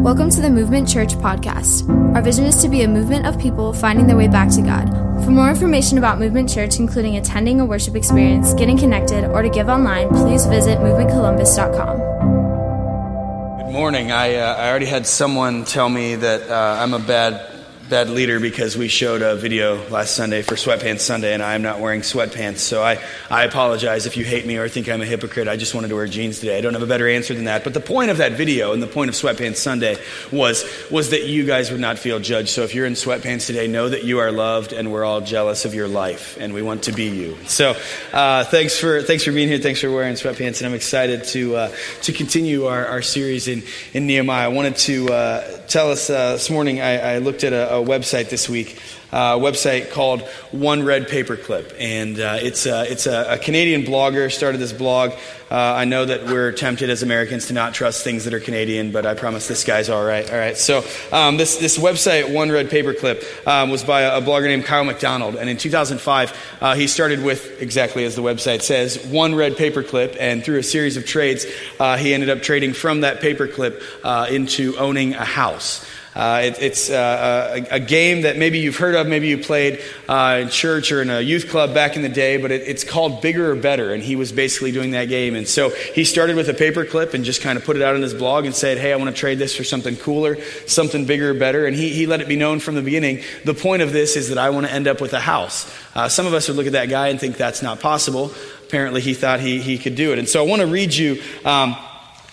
Welcome to the Movement Church podcast. Our vision is to be a movement of people finding their way back to God. For more information about Movement Church, including attending a worship experience, getting connected, or to give online, please visit movementcolumbus.com. Good morning. I, uh, I already had someone tell me that uh, I'm a bad bad leader because we showed a video last Sunday for Sweatpants Sunday, and I am not wearing sweatpants. So I, I apologize if you hate me or think I'm a hypocrite. I just wanted to wear jeans today. I don't have a better answer than that. But the point of that video and the point of Sweatpants Sunday was, was that you guys would not feel judged. So if you're in sweatpants today, know that you are loved, and we're all jealous of your life, and we want to be you. So uh, thanks, for, thanks for being here. Thanks for wearing sweatpants, and I'm excited to, uh, to continue our, our series in, in Nehemiah. I wanted to uh, tell us uh, this morning, I, I looked at a, a website this week, uh, a website called One Red Paperclip. And uh, it's, a, it's a, a, Canadian blogger, started this blog. Uh, I know that we're tempted as Americans to not trust things that are Canadian, but I promise this guy's all right. All right. So um, this, this website, One Red Paperclip, um, was by a, a, blogger named Kyle MacDonald. And in 2005, uh, he started with, exactly as the website says, one red paperclip. And through a series of trades, uh, he ended up trading from that paperclip into owning a house. Uh, it, it's uh, a, a, game that maybe you've heard of, maybe you played uh, in church or in a youth club back in the day, but it, it's called Bigger or Better, and he was basically doing that game. And so he started with a paperclip and just kind of put it out on his blog and said, Hey, I want to trade this for something cooler, something bigger or better. And he, he let it be known from the beginning the point of this is that I want to end up with a house. Uh, some of us would look at that guy and think that's not possible. Apparently, he thought he, he could do it. And so I want to read you. Um,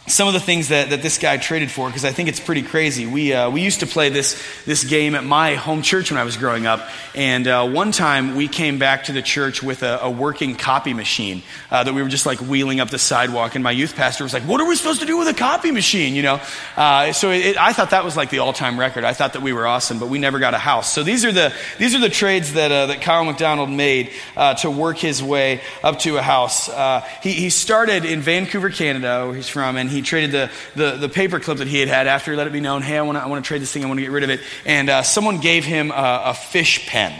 some of the things that, that this guy traded for because I think it's pretty crazy. We, uh, we used to play this, this game at my home church when I was growing up. And uh, one time we came back to the church with a, a working copy machine uh, that we were just like wheeling up the sidewalk. And my youth pastor was like, What are we supposed to do with a copy machine? You know? Uh, so it, it, I thought that was like the all time record. I thought that we were awesome, but we never got a house. So these are the, these are the trades that, uh, that Kyle MacDonald made uh, to work his way up to a house. he, he started in Vancouver, Canada, where he's from, and he he traded the, the, the paper clip that he had had after he let it be known, hey, I want to I wanna trade this thing, I want to get rid of it. And uh, someone gave him a, a fish pen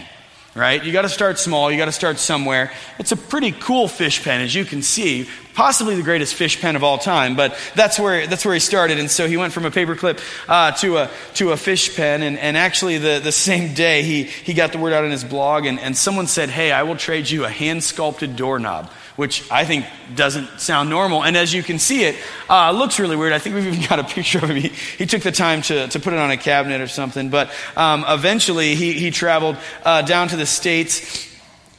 right? You got to start small, you got to start somewhere. It's a pretty cool fish pen, as you can see. Possibly the greatest fish pen of all time, but that's where, that's where he started. And so he went from a paperclip uh, to, a, to a fish pen. And, and actually, the, the same day, he, he got the word out in his blog, and, and someone said, Hey, I will trade you a hand sculpted doorknob which I think doesn't sound normal. And as you can see, it uh, looks really weird. I think we've even got a picture of him. He, he took the time to, to put it on a cabinet or something. But um, eventually, he, he traveled uh, down to the States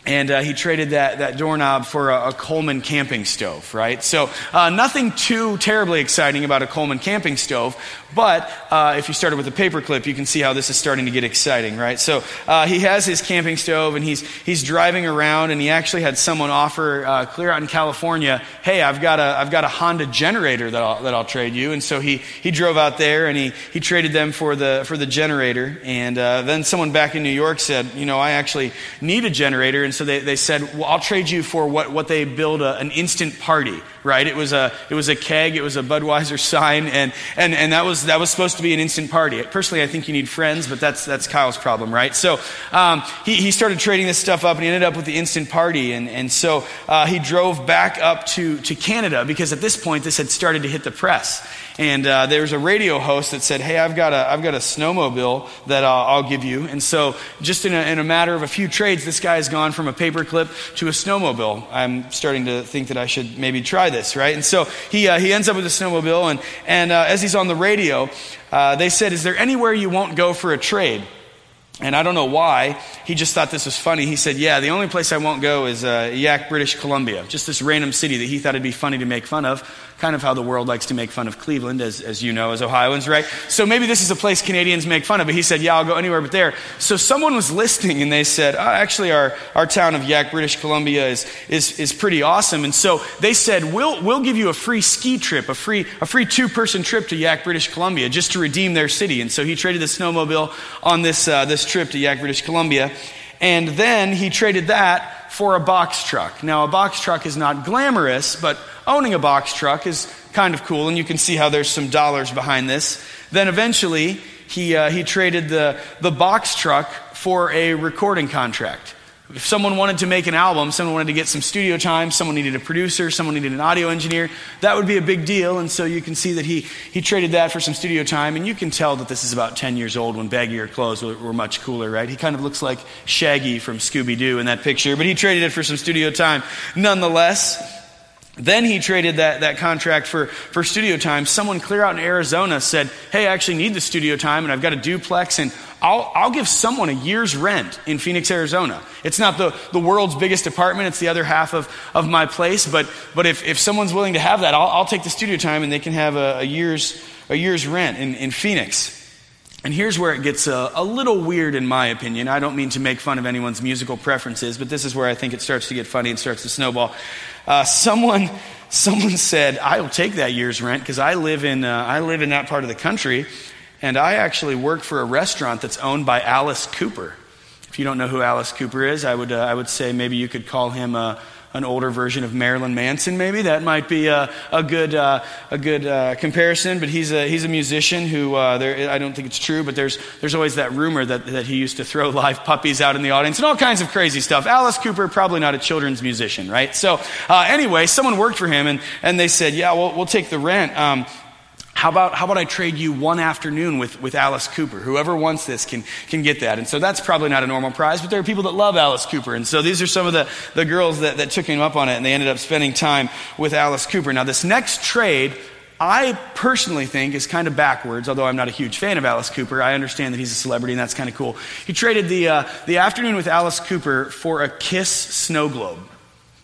and uh, he traded that, that doorknob for a, a Coleman camping stove, right? So, uh, nothing too terribly exciting about a Coleman camping stove, but uh, if you started with a paperclip, you can see how this is starting to get exciting, right? So, uh, he has his camping stove and he's, he's driving around, and he actually had someone offer uh, clear out in California, hey, I've got a, I've got a Honda generator that I'll, that I'll trade you. And so he, he drove out there and he, he traded them for the, for the generator. And uh, then someone back in New York said, you know, I actually need a generator. And so they, they said, well, I'll trade you for what, what they build a, an instant party, right? It was a, it was a keg, it was a Budweiser sign, and, and, and that, was, that was supposed to be an instant party. Personally, I think you need friends, but that's, that's Kyle's problem, right? So um, he, he started trading this stuff up, and he ended up with the instant party. And, and so uh, he drove back up to, to Canada because at this point, this had started to hit the press. And uh, there was a radio host that said, Hey, I've got a, I've got a snowmobile that I'll, I'll give you. And so, just in a, in a matter of a few trades, this guy has gone from a paperclip to a snowmobile. I'm starting to think that I should maybe try this, right? And so he, uh, he ends up with a snowmobile. And, and uh, as he's on the radio, uh, they said, Is there anywhere you won't go for a trade? And I don't know why. He just thought this was funny. He said, Yeah, the only place I won't go is uh, Yahk, British Columbia. Just this random city that he thought it'd be funny to make fun of kind of how the world likes to make fun of Cleveland, as, as you know, as Ohioans, right? So maybe this is a place Canadians make fun of, but he said, yeah, I'll go anywhere but there. So someone was listening and they said, oh, actually, our, our town of Yahk, British Columbia is, is, is pretty awesome. And so they said, we'll, we'll give you a free ski trip, a free, a free two person trip to Yahk, British Columbia, just to redeem their city. And so he traded the snowmobile on this, uh, this trip to Yahk, British Columbia. And then he traded that for a box truck. Now, a box truck is not glamorous, but owning a box truck is kind of cool, and you can see how there's some dollars behind this. Then eventually, he, uh, he traded the, the box truck for a recording contract. If someone wanted to make an album, someone wanted to get some studio time, someone needed a producer, someone needed an audio engineer, that would be a big deal. And so you can see that he, he traded that for some studio time. And you can tell that this is about 10 years old when baggier clothes were, were much cooler, right? He kind of looks like Shaggy from Scooby Doo in that picture, but he traded it for some studio time nonetheless. Then he traded that, that contract for, for studio time. Someone clear out in Arizona said, Hey, I actually need the studio time and I've got a duplex and I'll, I'll give someone a year's rent in Phoenix, Arizona. It's not the, the world's biggest apartment, it's the other half of, of my place. But, but if, if someone's willing to have that, I'll, I'll take the studio time and they can have a, a year's, a year's rent in, in Phoenix. And here's where it gets a, a, little weird, in my opinion. I don't mean to make fun of anyone's musical preferences, but this is where I think it starts to get funny and starts to snowball. Uh, someone, someone said, "I'll take that year's rent because I live in uh, I live in that part of the country, and I actually work for a restaurant that's owned by Alice Cooper. If you don't know who Alice Cooper is, I would uh, I would say maybe you could call him a." an older version of Marilyn Manson, maybe that might be a, a good uh, a good uh, comparison. But he's a he's a musician who uh, there, I don't think it's true, but there's there's always that rumor that that he used to throw live puppies out in the audience and all kinds of crazy stuff. Alice Cooper probably not a children's musician, right? So uh, anyway, someone worked for him and and they said, yeah, we'll we'll take the rent. Um, how about, how about I trade you one afternoon with, with Alice Cooper? Whoever wants this can, can get that. And so that's probably not a normal prize, but there are people that love Alice Cooper. And so these are some of the, the girls that, that took him up on it, and they ended up spending time with Alice Cooper. Now, this next trade, I personally think is kind of backwards, although I'm not a huge fan of Alice Cooper. I understand that he's a celebrity, and that's kind of cool. He traded the, uh, the afternoon with Alice Cooper for a Kiss snow globe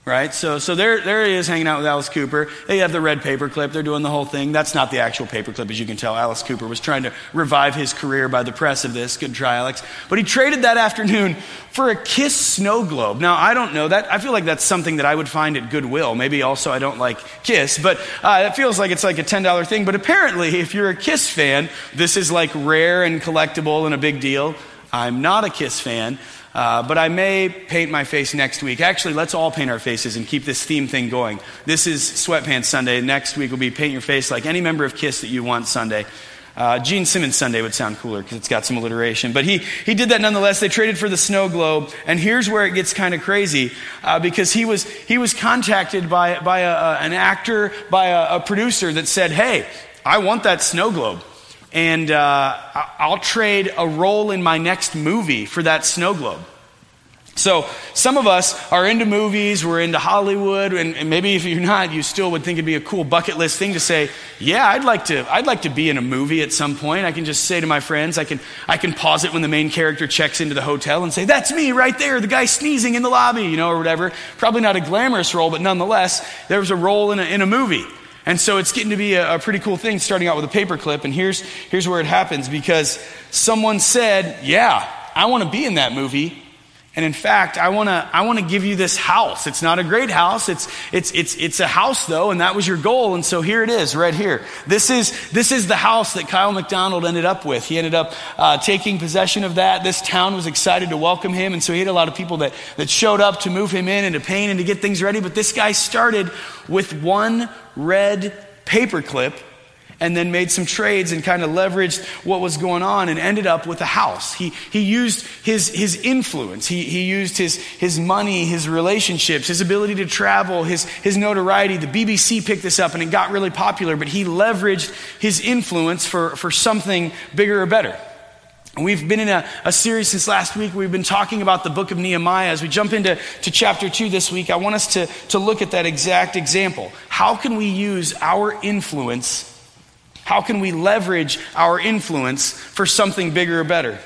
right? So, so there, there he is hanging out with Alice Cooper. They have the red paperclip. They're doing the whole thing. That's not the actual paperclip, as you can tell. Alice Cooper was trying to revive his career by the press of this. Good try, Alex. But he traded that afternoon for a Kiss snow globe. Now, I don't know that. I feel like that's something that I would find at Goodwill. Maybe also I don't like Kiss, but uh, it feels like it's like a $10 thing. But apparently, if you're a Kiss fan, this is like rare and collectible and a big deal. I'm not a Kiss fan. Uh, but I may paint my face next week. Actually, let's all paint our faces and keep this theme thing going. This is Sweatpants Sunday. Next week will be Paint Your Face like any member of KISS that you want Sunday. Uh, Gene Simmons Sunday would sound cooler because it's got some alliteration. But he, he did that nonetheless. They traded for the snow globe. And here's where it gets kind of crazy uh, because he was, he was contacted by, by a, a, an actor, by a, a producer that said, Hey, I want that snow globe and uh, I'll trade a role in my next movie for that snow globe. So, some of us are into movies, we're into Hollywood, and, and, maybe if you're not, you still would think it'd be a cool bucket list thing to say, yeah, I'd like to, I'd like to be in a movie at some point. I can just say to my friends, I can, I can pause it when the main character checks into the hotel and say, that's me right there, the guy sneezing in the lobby, you know, or whatever. Probably not a glamorous role, but nonetheless, there was a role in a, in a movie. And so it's getting to be a, a, pretty cool thing starting out with a paperclip. And here's, here's where it happens because someone said, Yeah, I want to be in that movie. And in fact, I want to I want to give you this house. It's not a great house. It's it's it's it's a house though, and that was your goal. And so here it is, right here. This is this is the house that Kyle MacDonald ended up with. He ended up uh, taking possession of that. This town was excited to welcome him, and so he had a lot of people that that showed up to move him in and to paint and to get things ready. But this guy started with one red paperclip and then made some trades and kind of leveraged what was going on and ended up with a house. He, he used his, his influence, he, he used his, his money, his relationships, his ability to travel, his, his notoriety. The BBC picked this up and it got really popular, but he leveraged his influence for, for something bigger or better. We've been in a, a, series since last week. We've been talking about the book of Nehemiah. As we jump into to chapter 2 this week, I want us to, to look at that exact example. How can we use our influence how can we leverage our influence for something bigger or better?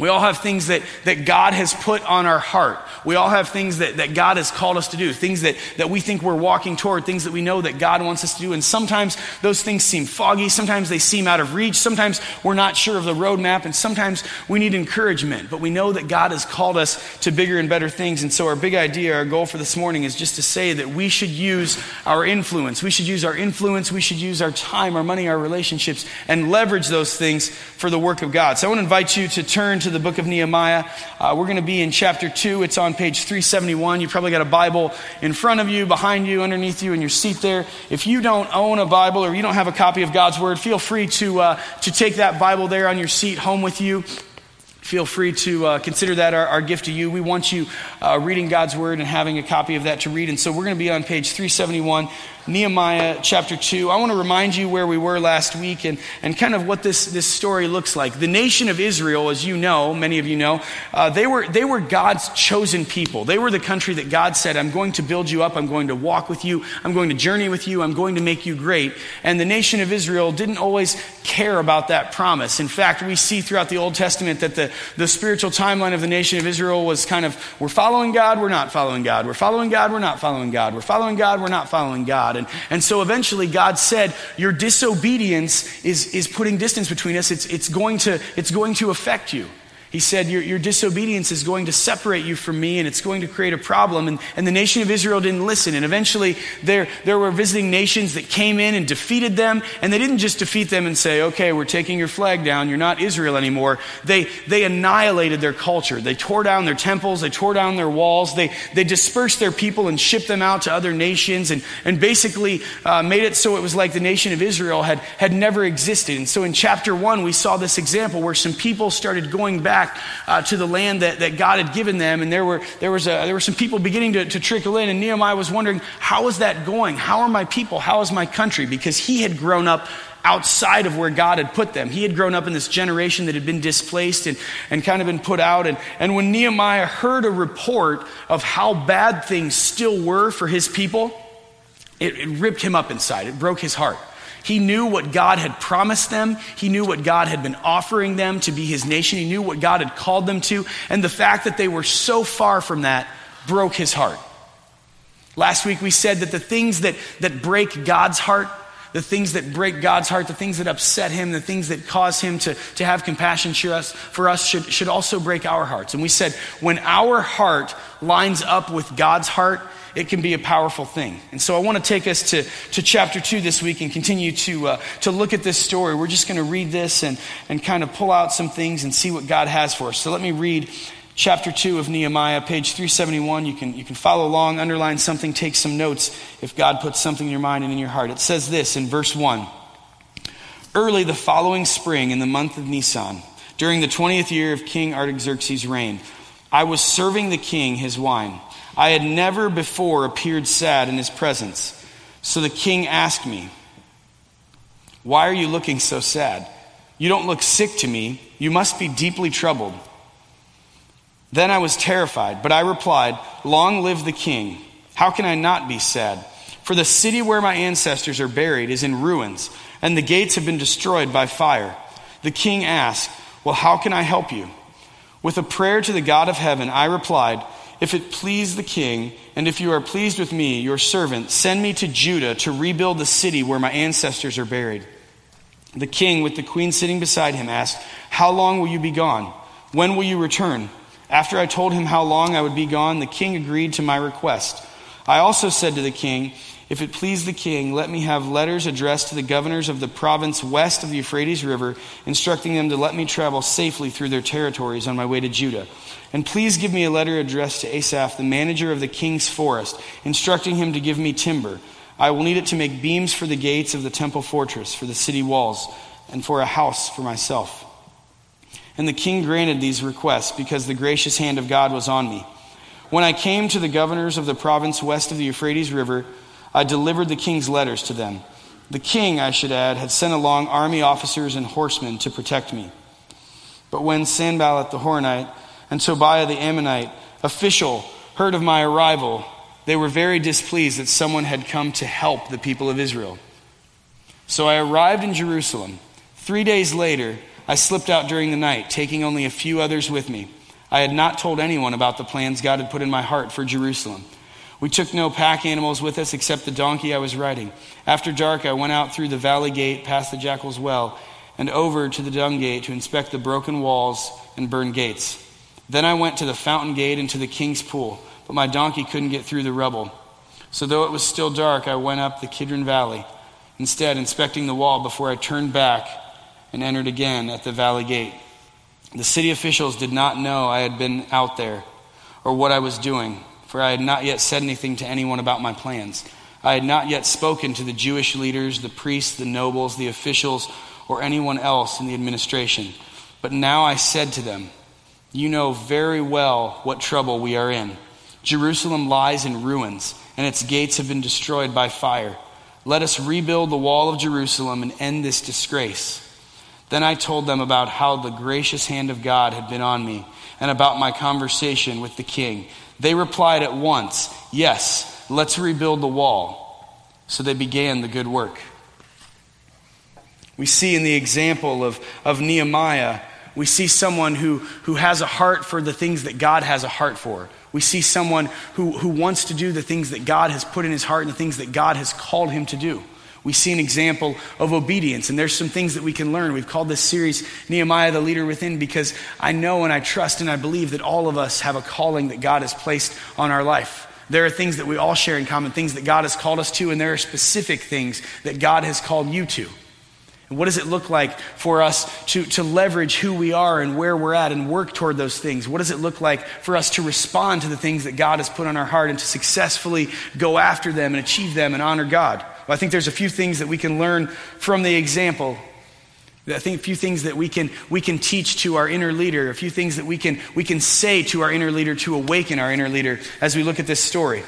We all have things that, that God has put on our heart. We all have things that, that God has called us to do, things that, that we think we're walking toward, things that we know that God wants us to do. And sometimes those things seem foggy. Sometimes they seem out of reach. Sometimes we're not sure of the roadmap. And sometimes we need encouragement. But we know that God has called us to bigger and better things. And so our big idea, our goal for this morning is just to say that we should use our influence. We should use our influence. We should use our time, our money, our relationships, and leverage those things for the work of God. So I want to invite you to turn to the book of Nehemiah. Uh, we're going to be in chapter 2. It's on page 371. You probably got a Bible in front of you, behind you, underneath you, in your seat there. If you don't own a Bible or you don't have a copy of God's Word, feel free to, uh, to take that Bible there on your seat home with you. feel free to uh, consider that our, our, gift to you. We want you uh, reading God's word and having a copy of that to read. And so we're going to be on page 371 Nehemiah chapter 2. I want to remind you where we were last week and, and kind of what this, this story looks like. The nation of Israel, as you know, many of you know, uh, they, were, they were God's chosen people. They were the country that God said, I'm going to build you up, I'm going to walk with you, I'm going to journey with you, I'm going to make you great. And the nation of Israel didn't always care about that promise. In fact, we see throughout the Old Testament that the, the spiritual timeline of the nation of Israel was kind of we're following God, we're not following God, we're following God, we're not following God, we're following God, we're not following God. And, and so eventually God said, Your disobedience is, is putting distance between us. It's, it's, going to, it's going to affect you. He said, your, your, disobedience is going to separate you from me and it's going to create a problem. And, and the nation of Israel didn't listen. And eventually, there, there were visiting nations that came in and defeated them. And they didn't just defeat them and say, okay, we're taking your flag down. You're not Israel anymore. They, they annihilated their culture. They tore down their temples. They tore down their walls. They, they dispersed their people and shipped them out to other nations and, and basically uh, made it so it was like the nation of Israel had, had never existed. And so in chapter one, we saw this example where some people started going back back uh, to the land that, that God had given them. And there were, there was a, there were some people beginning to, to trickle in. And Nehemiah was wondering, how is that going? How are my people? How is my country? Because he had grown up outside of where God had put them. He had grown up in this generation that had been displaced and, and kind of been put out. And, and when Nehemiah heard a report of how bad things still were for his people, it, it ripped him up inside. It broke his heart. He knew what God had promised them. He knew what God had been offering them to be his nation. He knew what God had called them to. And the fact that they were so far from that broke his heart. Last week we said that the things that, that break God's heart, the things that break God's heart, the things that upset him, the things that cause him to, to have compassion for us, for us should, should also break our hearts. And we said when our heart lines up with God's heart, it can be a powerful thing. And so I want to take us to, to chapter 2 this week and continue to, uh, to look at this story. We're just going to read this and, and kind of pull out some things and see what God has for us. So let me read chapter 2 of Nehemiah, page 371. You can, you can follow along, underline something, take some notes if God puts something in your mind and in your heart. It says this in verse 1 Early the following spring, in the month of Nisan, during the 20th year of King Artaxerxes' reign, I was serving the king his wine. I had never before appeared sad in his presence. So the king asked me, Why are you looking so sad? You don't look sick to me. You must be deeply troubled. Then I was terrified, but I replied, Long live the king. How can I not be sad? For the city where my ancestors are buried is in ruins, and the gates have been destroyed by fire. The king asked, Well, how can I help you? With a prayer to the God of heaven, I replied, if it please the king, and if you are pleased with me, your servant, send me to Judah to rebuild the city where my ancestors are buried. The king, with the queen sitting beside him, asked, How long will you be gone? When will you return? After I told him how long I would be gone, the king agreed to my request. I also said to the king, If it please the king, let me have letters addressed to the governors of the province west of the Euphrates River, instructing them to let me travel safely through their territories on my way to Judah. And please give me a letter addressed to Asaph, the manager of the king's forest, instructing him to give me timber. I will need it to make beams for the gates of the temple fortress, for the city walls, and for a house for myself. And the king granted these requests because the gracious hand of God was on me. When I came to the governors of the province west of the Euphrates River, I delivered the king's letters to them. The king, I should add, had sent along army officers and horsemen to protect me. But when Sanballat the Horonite and Tobiah the Ammonite official heard of my arrival, they were very displeased that someone had come to help the people of Israel. So I arrived in Jerusalem. Three days later, I slipped out during the night, taking only a few others with me. I had not told anyone about the plans God had put in my heart for Jerusalem. We took no pack animals with us except the donkey I was riding. After dark, I went out through the valley gate, past the jackal's well, and over to the dung gate to inspect the broken walls and burned gates. Then I went to the fountain gate and to the king's pool, but my donkey couldn't get through the rubble. So though it was still dark, I went up the Kidron Valley, instead inspecting the wall before I turned back and entered again at the valley gate. The city officials did not know I had been out there or what I was doing, for I had not yet said anything to anyone about my plans. I had not yet spoken to the Jewish leaders, the priests, the nobles, the officials, or anyone else in the administration. But now I said to them, You know very well what trouble we are in. Jerusalem lies in ruins, and its gates have been destroyed by fire. Let us rebuild the wall of Jerusalem and end this disgrace. Then I told them about how the gracious hand of God had been on me and about my conversation with the king. They replied at once, Yes, let's rebuild the wall. So they began the good work. We see in the example of, of Nehemiah, we see someone who, who has a heart for the things that God has a heart for. We see someone who, who wants to do the things that God has put in his heart and the things that God has called him to do. We see an example of obedience, and there's some things that we can learn. We've called this series Nehemiah, the Leader Within, because I know and I trust and I believe that all of us have a calling that God has placed on our life. There are things that we all share in common, things that God has called us to, and there are specific things that God has called you to. And what does it look like for us to, to leverage who we are and where we're at and work toward those things? What does it look like for us to respond to the things that God has put on our heart and to successfully go after them and achieve them and honor God? I think there's a few things that we can learn from the example. I think a few things that we can, we can teach to our inner leader, a few things that we can, we can say to our inner leader to awaken our inner leader as we look at this story.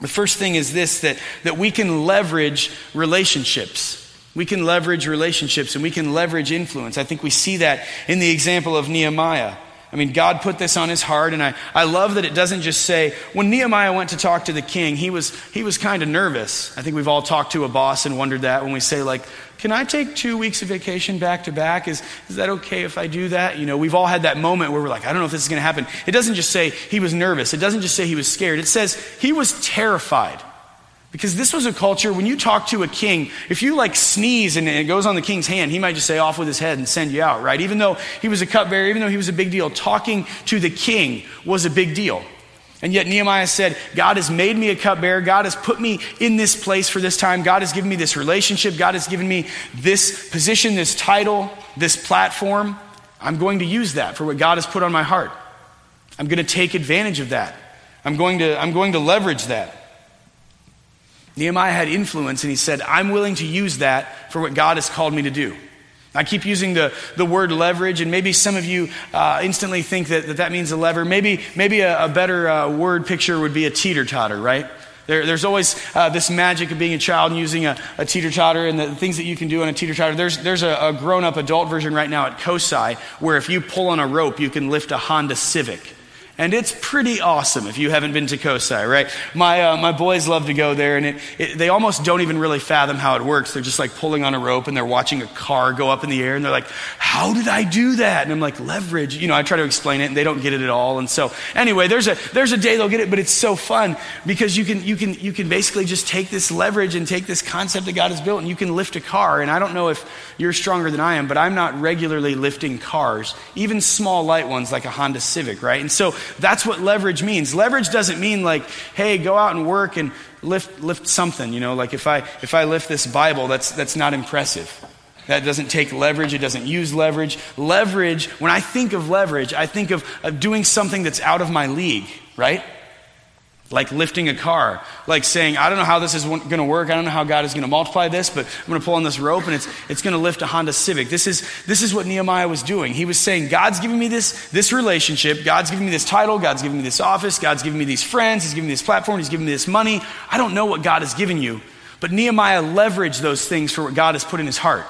The first thing is this that, that we can leverage relationships. We can leverage relationships and we can leverage influence. I think we see that in the example of Nehemiah. I mean, God put this on his heart, and I, I love that it doesn't just say, when Nehemiah went to talk to the king, he was, he was kind of nervous. I think we've all talked to a boss and wondered that when we say, like, can I take two weeks of vacation back to back? Is, is that okay if I do that? You know, we've all had that moment where we're like, I don't know if this is going to happen. It doesn't just say he was nervous, it doesn't just say he was scared. It says he was terrified. Because this was a culture, when you talk to a king, if you like sneeze and it goes on the king's hand, he might just say off with his head and send you out, right? Even though he was a cupbearer, even though he was a big deal, talking to the king was a big deal. And yet Nehemiah said, God has made me a cupbearer. God has put me in this place for this time. God has given me this relationship. God has given me this position, this title, this platform. I'm going to use that for what God has put on my heart. I'm going to take advantage of that. I'm going to, I'm going to leverage that. Nehemiah had influence, and he said, I'm willing to use that for what God has called me to do. I keep using the, the word leverage, and maybe some of you uh, instantly think that, that that means a lever. Maybe, maybe a, a better uh, word picture would be a teeter totter, right? There, there's always uh, this magic of being a child and using a, a teeter totter and the things that you can do on a teeter totter. There's, there's a, a grown up adult version right now at COSI where if you pull on a rope, you can lift a Honda Civic. And it's pretty awesome if you haven't been to COSI, right? My, uh, my boys love to go there, and it, it, they almost don't even really fathom how it works. They're just like pulling on a rope and they're watching a car go up in the air, and they're like, How did I do that? And I'm like, Leverage. You know, I try to explain it, and they don't get it at all. And so, anyway, there's a, there's a day they'll get it, but it's so fun because you can, you, can, you can basically just take this leverage and take this concept that God has built, and you can lift a car. And I don't know if you're stronger than I am, but I'm not regularly lifting cars, even small light ones like a Honda Civic, right? And so, that's what leverage means. Leverage doesn't mean like, hey, go out and work and lift, lift something. You know, like if I, if I lift this Bible, that's, that's not impressive. That doesn't take leverage. It doesn't use leverage. Leverage, when I think of leverage, I think of, of doing something that's out of my league, right? Like lifting a car, like saying, I don't know how this is going to work. I don't know how God is going to multiply this, but I'm going to pull on this rope and it's, it's going to lift a Honda Civic. This is, this is what Nehemiah was doing. He was saying, God's giving me this, this relationship. God's giving me this title. God's giving me this office. God's giving me these friends. He's giving me this platform. He's giving me this money. I don't know what God has given you. But Nehemiah leveraged those things for what God has put in his heart.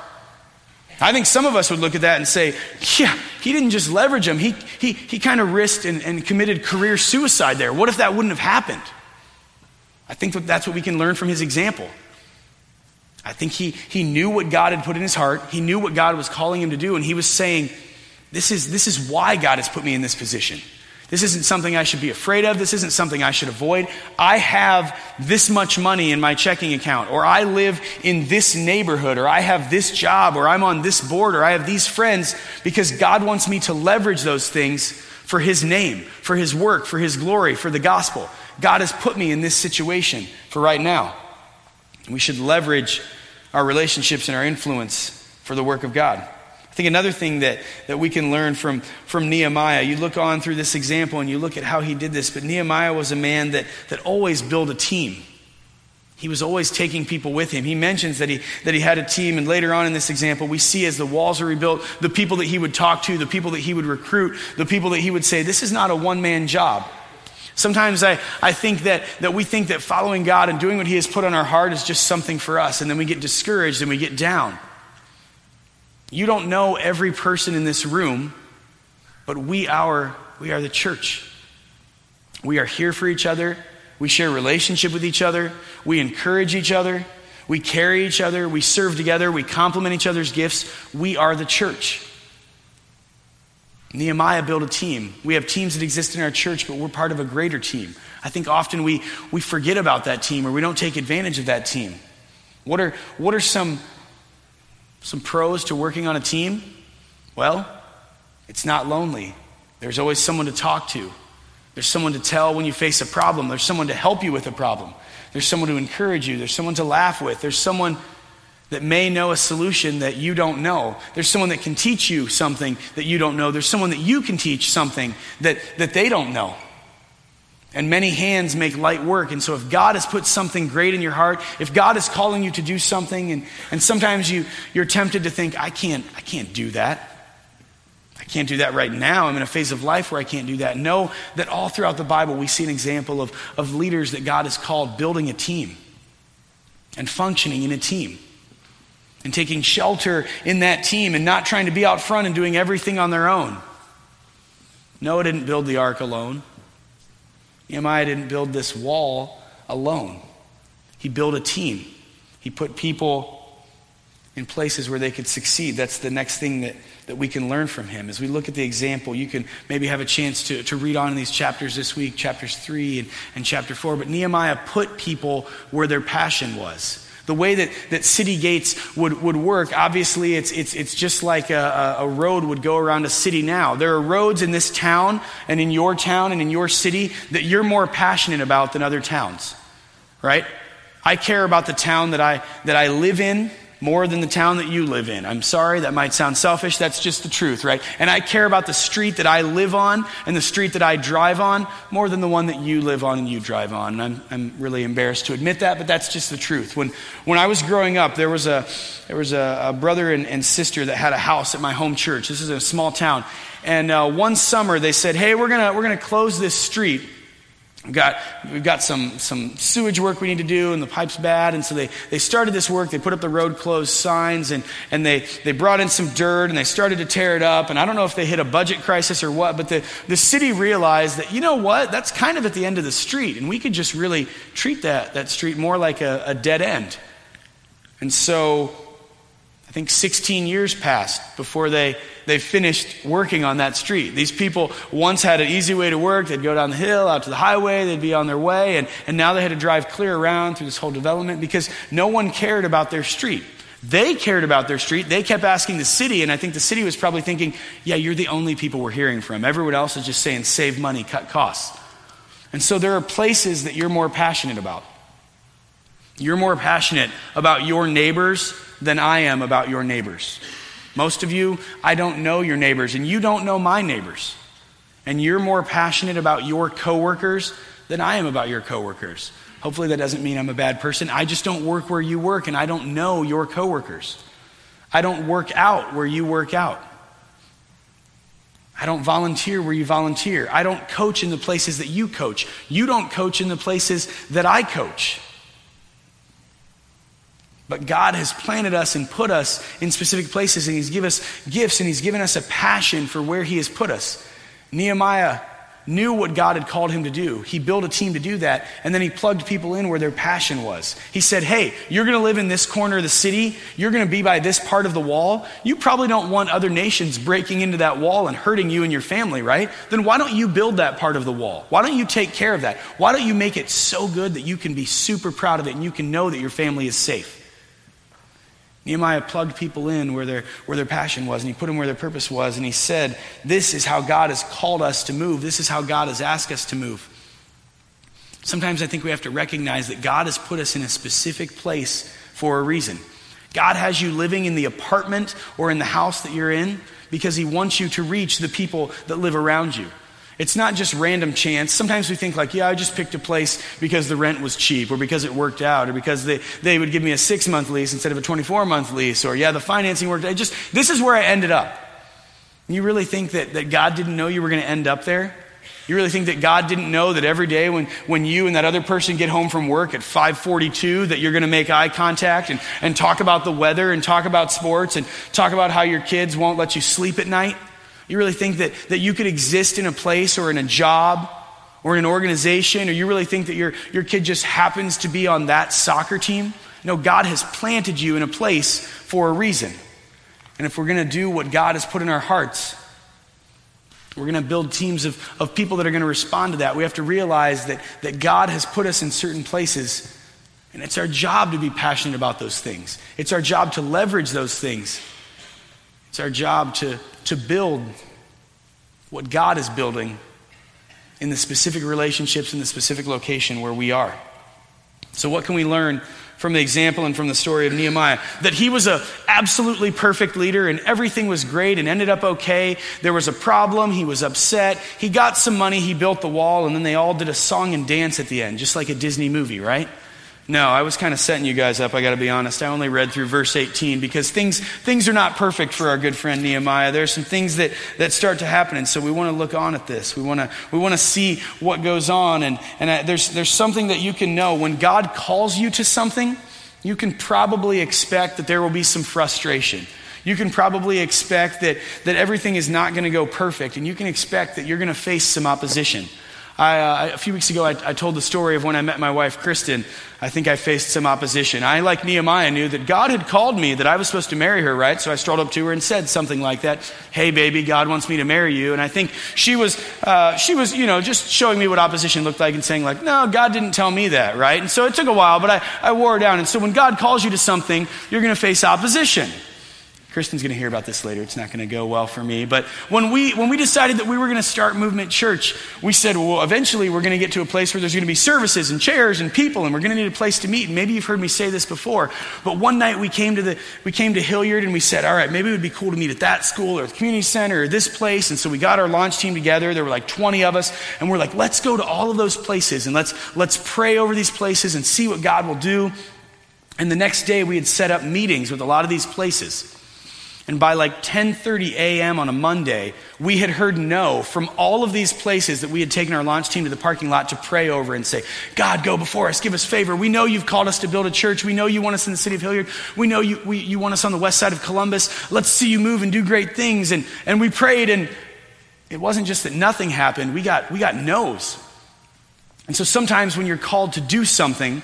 I think some of us would look at that and say, yeah, he didn't just leverage him. He, he, he kind of risked and, and committed career suicide there. What if that wouldn't have happened? I think that that's what we can learn from his example. I think he, he knew what God had put in his heart. He knew what God was calling him to do. And he was saying, this is, this is why God has put me in this position. This isn't something I should be afraid of. This isn't something I should avoid. I have this much money in my checking account, or I live in this neighborhood, or I have this job, or I'm on this board, or I have these friends, because God wants me to leverage those things for His name, for His work, for His glory, for the gospel. God has put me in this situation for right now. We should leverage our relationships and our influence for the work of God. I think another thing that, that we can learn from, from Nehemiah, you look on through this example and you look at how he did this, but Nehemiah was a man that, that always built a team. He was always taking people with him. He mentions that he, that he had a team, and later on in this example, we see as the walls are rebuilt, the people that he would talk to, the people that he would recruit, the people that he would say, This is not a one man job. Sometimes I, I think that, that we think that following God and doing what He has put on our heart is just something for us, and then we get discouraged and we get down. You don't know every person in this room, but we are, we are the church. We are here for each other. We share relationship with each other. We encourage each other. We carry each other. We serve together. We complement each other's gifts. We are the church. Nehemiah built a team. We have teams that exist in our church, but we're part of a greater team. I think often we, we forget about that team or we don't take advantage of that team. What are, what are some, some pros to working on a team? Well, it's not lonely. There's always someone to talk to. There's someone to tell when you face a problem. There's someone to help you with a problem. There's someone to encourage you. There's someone to laugh with. There's someone that may know a solution that you don't know. There's someone that can teach you something that you don't know. There's someone that you can teach something that, that they don't know. And many hands make light work. And so, if God has put something great in your heart, if God is calling you to do something, and, and sometimes you, you're tempted to think, I can't, I can't do that. I can't do that right now. I'm in a phase of life where I can't do that. Know that all throughout the Bible, we see an example of, of leaders that God has called building a team and functioning in a team and taking shelter in that team and not trying to be out front and doing everything on their own. Noah didn't build the ark alone. Nehemiah didn't build this wall alone. He built a team. He put people in places where they could succeed. That's the next thing that, that we can learn from him. As we look at the example, you can maybe have a chance to, to read on in these chapters this week, chapters 3 and, and chapter 4. But Nehemiah put people where their passion was. The way that, that city gates would, would work, obviously, it's, it's, it's just like a, a road would go around a city now. There are roads in this town and in your town and in your city that you're more passionate about than other towns, right? I care about the town that I, that I live in more than the town that you live in. I'm sorry, that might sound selfish. That's just the truth, right? And I care about the street that I live on and the street that I drive on more than the one that you live on and you drive on. And I'm, I'm really embarrassed to admit that, but that's just the truth. When, when I was growing up, there was a, there was a, a brother and, and, sister that had a house at my home church. This is a small town. And uh, one summer they said, hey, we're going we're going to close this street We've got, we've got some, some sewage work we need to do, and the pipe's bad. And so they, they started this work. They put up the road closed signs, and, and they, they brought in some dirt, and they started to tear it up. And I don't know if they hit a budget crisis or what, but the, the city realized that, you know what, that's kind of at the end of the street, and we could just really treat that, that street more like a, a dead end. And so I think 16 years passed before they, they finished working on that street. These people once had an easy way to work. They'd go down the hill, out to the highway, they'd be on their way, and, and now they had to drive clear around through this whole development because no one cared about their street. They cared about their street. They kept asking the city, and I think the city was probably thinking, yeah, you're the only people we're hearing from. Everyone else is just saying, save money, cut costs. And so there are places that you're more passionate about. You're more passionate about your neighbors than I am about your neighbors. Most of you, I don't know your neighbors, and you don't know my neighbors. And you're more passionate about your coworkers than I am about your coworkers. Hopefully, that doesn't mean I'm a bad person. I just don't work where you work, and I don't know your coworkers. I don't work out where you work out. I don't volunteer where you volunteer. I don't coach in the places that you coach. You don't coach in the places that I coach. But God has planted us and put us in specific places, and He's given us gifts, and He's given us a passion for where He has put us. Nehemiah knew what God had called him to do. He built a team to do that, and then he plugged people in where their passion was. He said, Hey, you're going to live in this corner of the city. You're going to be by this part of the wall. You probably don't want other nations breaking into that wall and hurting you and your family, right? Then why don't you build that part of the wall? Why don't you take care of that? Why don't you make it so good that you can be super proud of it and you can know that your family is safe? Nehemiah plugged people in where their, where their passion was, and he put them where their purpose was, and he said, This is how God has called us to move. This is how God has asked us to move. Sometimes I think we have to recognize that God has put us in a specific place for a reason. God has you living in the apartment or in the house that you're in because he wants you to reach the people that live around you. It's not just random chance. Sometimes we think like, yeah, I just picked a place because the rent was cheap or because it worked out or because they, they would give me a six month lease instead of a 24 month lease or yeah, the financing worked. I just, this is where I ended up. You really think that, that God didn't know you were going to end up there? You really think that God didn't know that every day when, when you and that other person get home from work at 542 that you're going to make eye contact and, and talk about the weather and talk about sports and talk about how your kids won't let you sleep at night? You really think that, that you could exist in a place or in a job or in an organization, or you really think that your, your kid just happens to be on that soccer team? No, God has planted you in a place for a reason. And if we're going to do what God has put in our hearts, we're going to build teams of, of people that are going to respond to that. We have to realize that, that God has put us in certain places, and it's our job to be passionate about those things. It's our job to leverage those things. It's our job to, to build what God is building in the specific relationships in the specific location where we are. So, what can we learn from the example and from the story of Nehemiah? That he was an absolutely perfect leader and everything was great and ended up okay. There was a problem, he was upset. He got some money, he built the wall, and then they all did a song and dance at the end, just like a Disney movie, right? No, I was kind of setting you guys up, I got to be honest. I only read through verse 18 because things, things are not perfect for our good friend Nehemiah. There are some things that, that start to happen, and so we want to look on at this. We want to, we want to see what goes on, and, and I, there's, there's something that you can know. When God calls you to something, you can probably expect that there will be some frustration. You can probably expect that, that everything is not going to go perfect, and you can expect that you're going to face some opposition. I, uh, a few weeks ago, I, I, told the story of when I met my wife, Kristen. I think I faced some opposition. I, like Nehemiah, knew that God had called me, that I was supposed to marry her, right? So I strolled up to her and said something like that Hey, baby, God wants me to marry you. And I think she was, uh, she was, you know, just showing me what opposition looked like and saying, like, No, God didn't tell me that, right? And so it took a while, but I, I wore her down. And so when God calls you to something, you're going to face opposition. Kristen's going to hear about this later. It's not going to go well for me. But when we, when we decided that we were going to start Movement Church, we said, well, eventually we're going to get to a place where there's going to be services and chairs and people, and we're going to need a place to meet. And maybe you've heard me say this before. But one night we came to, the, we came to Hilliard and we said, all right, maybe it would be cool to meet at that school or the community center or this place. And so we got our launch team together. There were like 20 of us. And we're like, let's go to all of those places and let's, let's pray over these places and see what God will do. And the next day we had set up meetings with a lot of these places. And by like 10:30 a.m. on a Monday, we had heard no from all of these places that we had taken our launch team to the parking lot to pray over and say, "God, go before us, give us favor. We know you've called us to build a church. We know you want us in the city of Hilliard. We know you, we, you want us on the west side of Columbus. Let's see you move and do great things." And and we prayed, and it wasn't just that nothing happened. We got we got no's. And so sometimes when you're called to do something,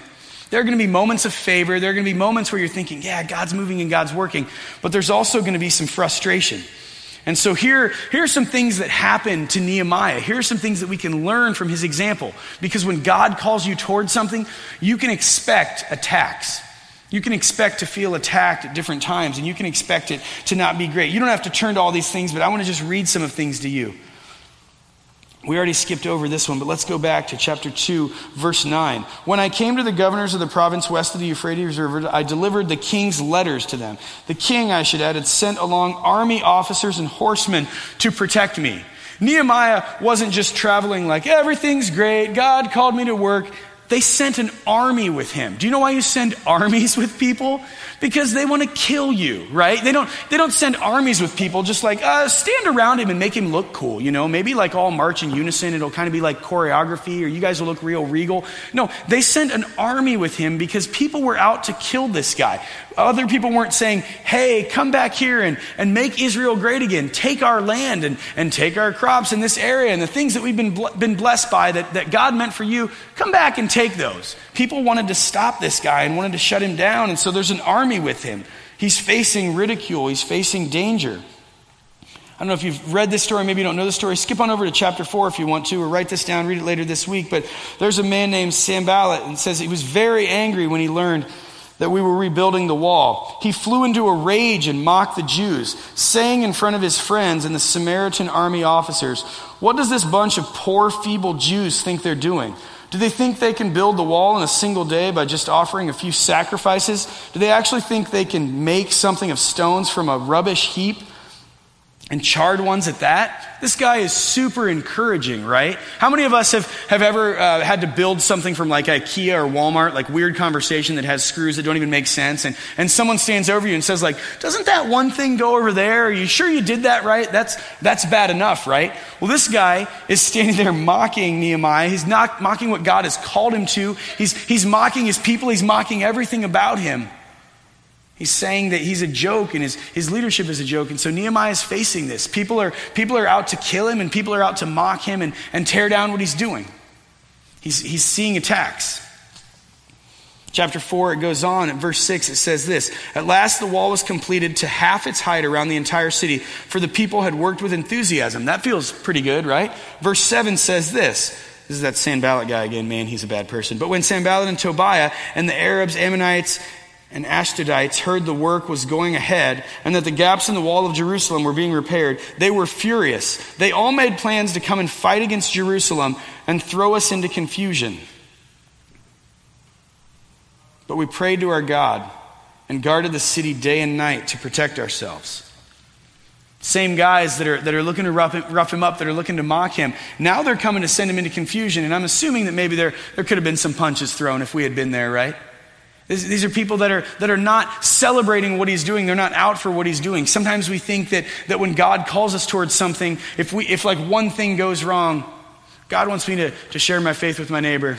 there are going to be moments of favor. There are going to be moments where you're thinking, yeah, God's moving and God's working. But there's also going to be some frustration. And so here, here are some things that happen to Nehemiah. Here are some things that we can learn from his example. Because when God calls you towards something, you can expect attacks. You can expect to feel attacked at different times, and you can expect it to not be great. You don't have to turn to all these things, but I want to just read some of things to you. We already skipped over this one, but let's go back to chapter 2, verse 9. When I came to the governors of the province west of the Euphrates River, I delivered the king's letters to them. The king, I should add, had sent along army officers and horsemen to protect me. Nehemiah wasn't just traveling like, everything's great, God called me to work. They sent an army with him. Do you know why you send armies with people? Because they want to kill you, right? They don't, they don't send armies with people just like, uh, stand around him and make him look cool, you know? Maybe like all march in unison. It'll kind of be like choreography or you guys will look real regal. No, they sent an army with him because people were out to kill this guy. Other people weren't saying, hey, come back here and, and make Israel great again. Take our land and, and take our crops in this area and the things that we've been, been blessed by that, that God meant for you. Come back and take those. People wanted to stop this guy and wanted to shut him down. And so there's an army with him. He's facing ridicule, he's facing danger. I don't know if you've read this story, maybe you don't know the story. Skip on over to chapter 4 if you want to, or write this down, read it later this week. But there's a man named Sanballat, and says he was very angry when he learned that we were rebuilding the wall. He flew into a rage and mocked the Jews, saying in front of his friends and the Samaritan army officers, What does this bunch of poor, feeble Jews think they're doing? Do they think they can build the wall in a single day by just offering a few sacrifices? Do they actually think they can make something of stones from a rubbish heap? And charred ones at that. This guy is super encouraging, right? How many of us have, have ever uh, had to build something from like IKEA or Walmart, like weird conversation that has screws that don't even make sense, and, and someone stands over you and says, like, doesn't that one thing go over there? Are you sure you did that right? That's, that's bad enough, right? Well, this guy is standing there mocking Nehemiah. He's not mocking what God has called him to. He's, he's mocking his people. He's mocking everything about him. He's saying that he's a joke and his, his leadership is a joke. And so Nehemiah is facing this. People are, people are out to kill him and people are out to mock him and, and tear down what he's doing. He's, he's seeing attacks. Chapter 4, it goes on at verse 6, it says this At last the wall was completed to half its height around the entire city, for the people had worked with enthusiasm. That feels pretty good, right? Verse 7 says this. This is that Sanballat guy again. Man, he's a bad person. But when Sanballat and Tobiah and the Arabs, Ammonites, and Ashdodites heard the work was going ahead and that the gaps in the wall of Jerusalem were being repaired, they were furious. They all made plans to come and fight against Jerusalem and throw us into confusion. But we prayed to our God and guarded the city day and night to protect ourselves. Same guys that are, that are looking to rough rough him up, that are looking to mock him, now they're coming to send him into confusion. And I'm assuming that maybe there, there could have been some punches thrown if we had been there, right? These are people that are, that are not celebrating what he's doing. They're not out for what he's doing. Sometimes we think that, that when God calls us towards something, if, we, if like one thing goes wrong, God wants me to, to share my faith with my neighbor.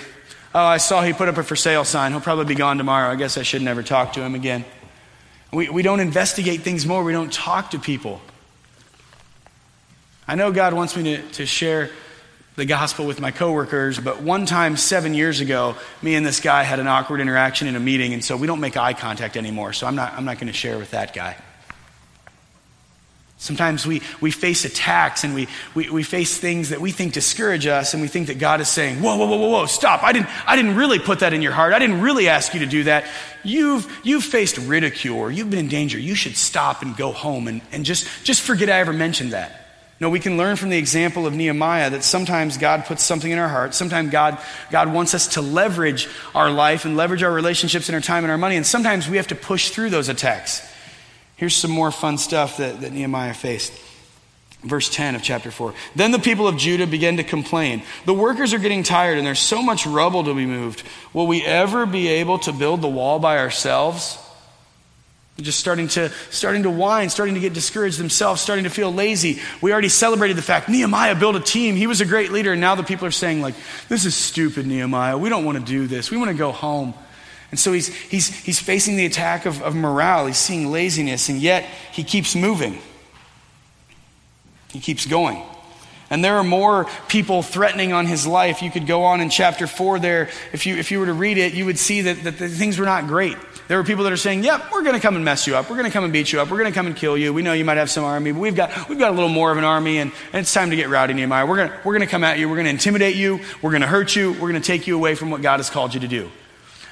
Oh, I saw he put up a for sale sign. He'll probably be gone tomorrow. I guess I should never talk to him again. We, we don't investigate things more. We don't talk to people. I know God wants me to, to share the gospel with my coworkers, but one time seven years ago, me and this guy had an awkward interaction in a meeting, and so we don't make eye contact anymore. So I'm not, I'm not going to share with that guy. Sometimes we, we face attacks and we, we, we face things that we think discourage us, and we think that God is saying, Whoa, whoa, whoa, whoa, whoa, stop. I didn't, I didn't really put that in your heart. I didn't really ask you to do that. You've, you've faced ridicule or you've been in danger. You should stop and go home and, and just, just forget I ever mentioned that. No, we can learn from the example of Nehemiah that sometimes God puts something in our heart. Sometimes God, God wants us to leverage our life and leverage our relationships and our time and our money. And sometimes we have to push through those attacks. Here's some more fun stuff that, that Nehemiah faced. Verse 10 of chapter 4. Then the people of Judah began to complain. The workers are getting tired and there's so much rubble to be moved. Will we ever be able to build the wall by ourselves? Just starting to starting to whine starting to get discouraged themselves starting to feel lazy. We already celebrated the fact nehemiah built a team. He was a great leader. And now the people are saying like this is stupid nehemiah. We don't want to do this. We want to go home. And so he's he's he's facing the attack of, of morale. He's seeing laziness. And yet he keeps moving. He keeps going. And there are more people threatening on his life. You could go on in chapter 4 there. If you, if you were to read it, you would see that, that the things were not great. There were people that are saying, Yep, we're going to come and mess you up. We're going to come and beat you up. We're going to come and kill you. We know you might have some army, but we've got, we've got a little more of an army, and, and it's time to get rowdy, Nehemiah. We're going we're to come at you. We're going to intimidate you. We're going to hurt you. We're going to take you away from what God has called you to do.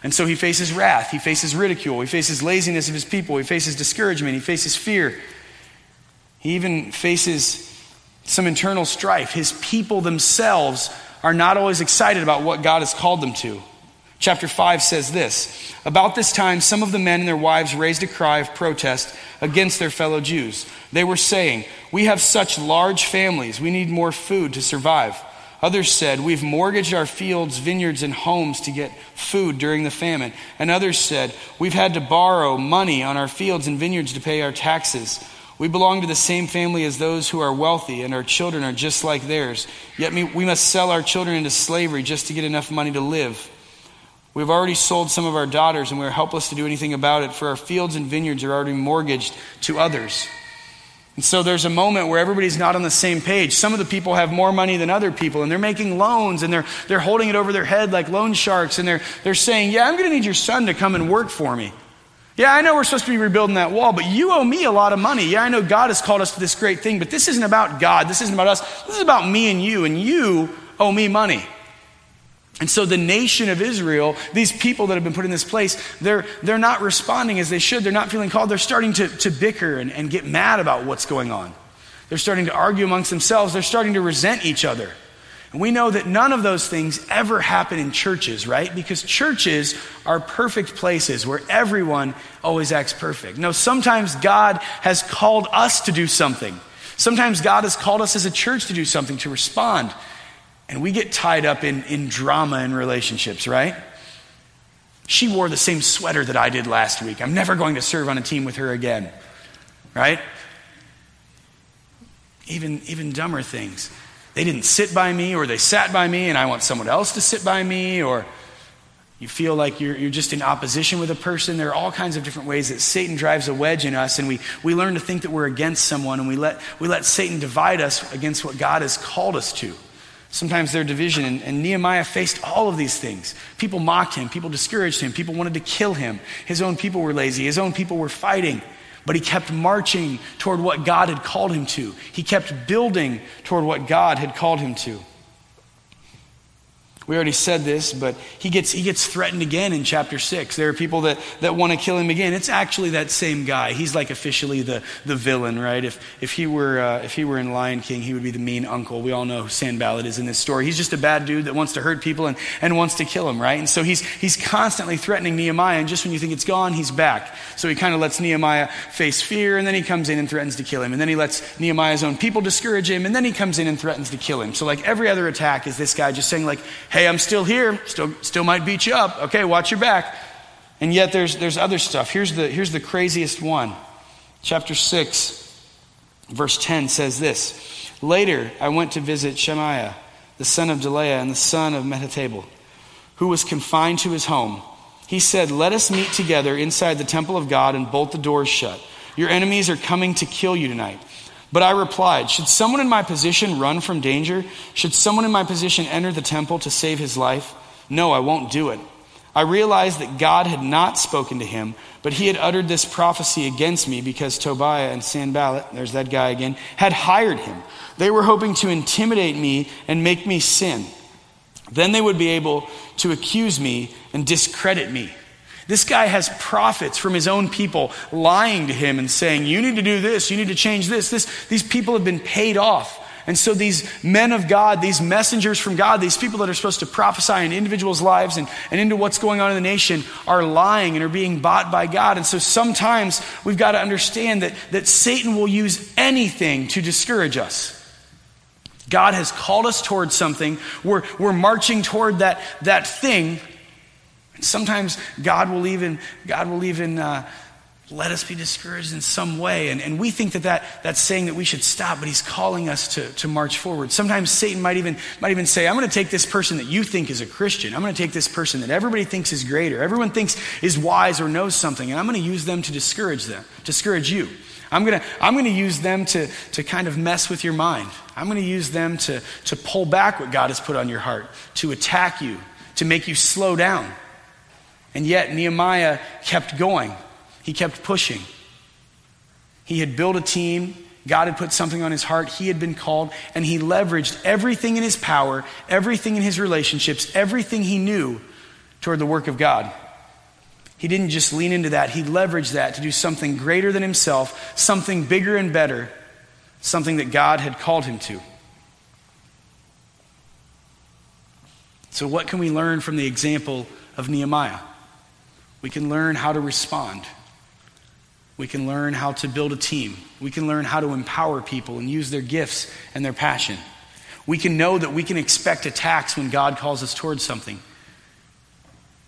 And so he faces wrath. He faces ridicule. He faces laziness of his people. He faces discouragement. He faces fear. He even faces some internal strife. His people themselves are not always excited about what God has called them to. Chapter 5 says this About this time, some of the men and their wives raised a cry of protest against their fellow Jews. They were saying, We have such large families, we need more food to survive. Others said, We've mortgaged our fields, vineyards, and homes to get food during the famine. And others said, We've had to borrow money on our fields and vineyards to pay our taxes. We belong to the same family as those who are wealthy, and our children are just like theirs. Yet we must sell our children into slavery just to get enough money to live. We've already sold some of our daughters, and we are helpless to do anything about it, for our fields and vineyards are already mortgaged to others. And so there's a moment where everybody's not on the same page. Some of the people have more money than other people, and they're making loans, and they're, they're holding it over their head like loan sharks, and they're, they're saying, Yeah, I'm going to need your son to come and work for me. Yeah, I know we're supposed to be rebuilding that wall, but you owe me a lot of money. Yeah, I know God has called us to this great thing, but this isn't about God. This isn't about us. This is about me and you, and you owe me money. And so the nation of Israel, these people that have been put in this place, they're, they're not responding as they should. They're not feeling called. They're starting to, to bicker and, and get mad about what's going on. They're starting to argue amongst themselves. They're starting to resent each other. And we know that none of those things ever happen in churches, right? Because churches are perfect places where everyone always acts perfect. No, sometimes God has called us to do something. Sometimes God has called us as a church to do something, to respond. And we get tied up in, in drama in relationships, right? She wore the same sweater that I did last week. I'm never going to serve on a team with her again, right? Even, even dumber things. They didn't sit by me, or they sat by me, and I want someone else to sit by me, or you feel like you're, you're just in opposition with a person. There are all kinds of different ways that Satan drives a wedge in us, and we, we learn to think that we're against someone, and we let, we let Satan divide us against what God has called us to. Sometimes their division, and, and Nehemiah faced all of these things. People mocked him, people discouraged him, people wanted to kill him. His own people were lazy, his own people were fighting. But he kept marching toward what God had called him to. He kept building toward what God had called him to. We already said this, but he gets, he gets threatened again in chapter 6. There are people that, that want to kill him again. It's actually that same guy. He's like officially the, the villain, right? If, if, he were, uh, if he were in Lion King, he would be the mean uncle. We all know who Sanballat is in this story. He's just a bad dude that wants to hurt people and, and wants to kill him, right? And so he's, he's constantly threatening Nehemiah, and just when you think it's gone, he's back. So he kind of lets Nehemiah face fear, and then he comes in and threatens to kill him. And then he lets Nehemiah's own people discourage him, and then he comes in and threatens to kill him. So, like every other attack, is this guy just saying, like, hey, I'm still here, still, still might beat you up. Okay, watch your back. And yet there's, there's other stuff. Here's the, here's the craziest one. Chapter 6, verse 10 says this Later, I went to visit Shemaiah, the son of Delaiah and the son of Mehetabel, who was confined to his home. He said, Let us meet together inside the temple of God and bolt the doors shut. Your enemies are coming to kill you tonight. But I replied, Should someone in my position run from danger? Should someone in my position enter the temple to save his life? No, I won't do it. I realized that God had not spoken to him, but he had uttered this prophecy against me because Tobiah and Sanballat, there's that guy again, had hired him. They were hoping to intimidate me and make me sin. Then they would be able to accuse me and discredit me. This guy has prophets from his own people lying to him and saying, You need to do this, you need to change this. this these people have been paid off. And so these men of God, these messengers from God, these people that are supposed to prophesy in individuals' lives and, and into what's going on in the nation are lying and are being bought by God. And so sometimes we've got to understand that, that Satan will use anything to discourage us. God has called us towards something. We're, we're marching toward that, that thing. And sometimes God will even, God will even uh, let us be discouraged in some way. And, and we think that, that that's saying that we should stop, but he's calling us to, to march forward. Sometimes Satan might even, might even say, I'm going to take this person that you think is a Christian. I'm going to take this person that everybody thinks is greater, everyone thinks is wise or knows something, and I'm going to use them to discourage them, discourage you. I'm going to, I'm to use them to, to kind of mess with your mind. I'm going to use them to, to pull back what God has put on your heart, to attack you, to make you slow down. And yet, Nehemiah kept going. He kept pushing. He had built a team. God had put something on his heart. He had been called, and he leveraged everything in his power, everything in his relationships, everything he knew toward the work of God. He didn't just lean into that, he leveraged that to do something greater than himself, something bigger and better, something that God had called him to. So, what can we learn from the example of Nehemiah? We can learn how to respond. We can learn how to build a team. We can learn how to empower people and use their gifts and their passion. We can know that we can expect attacks when God calls us towards something.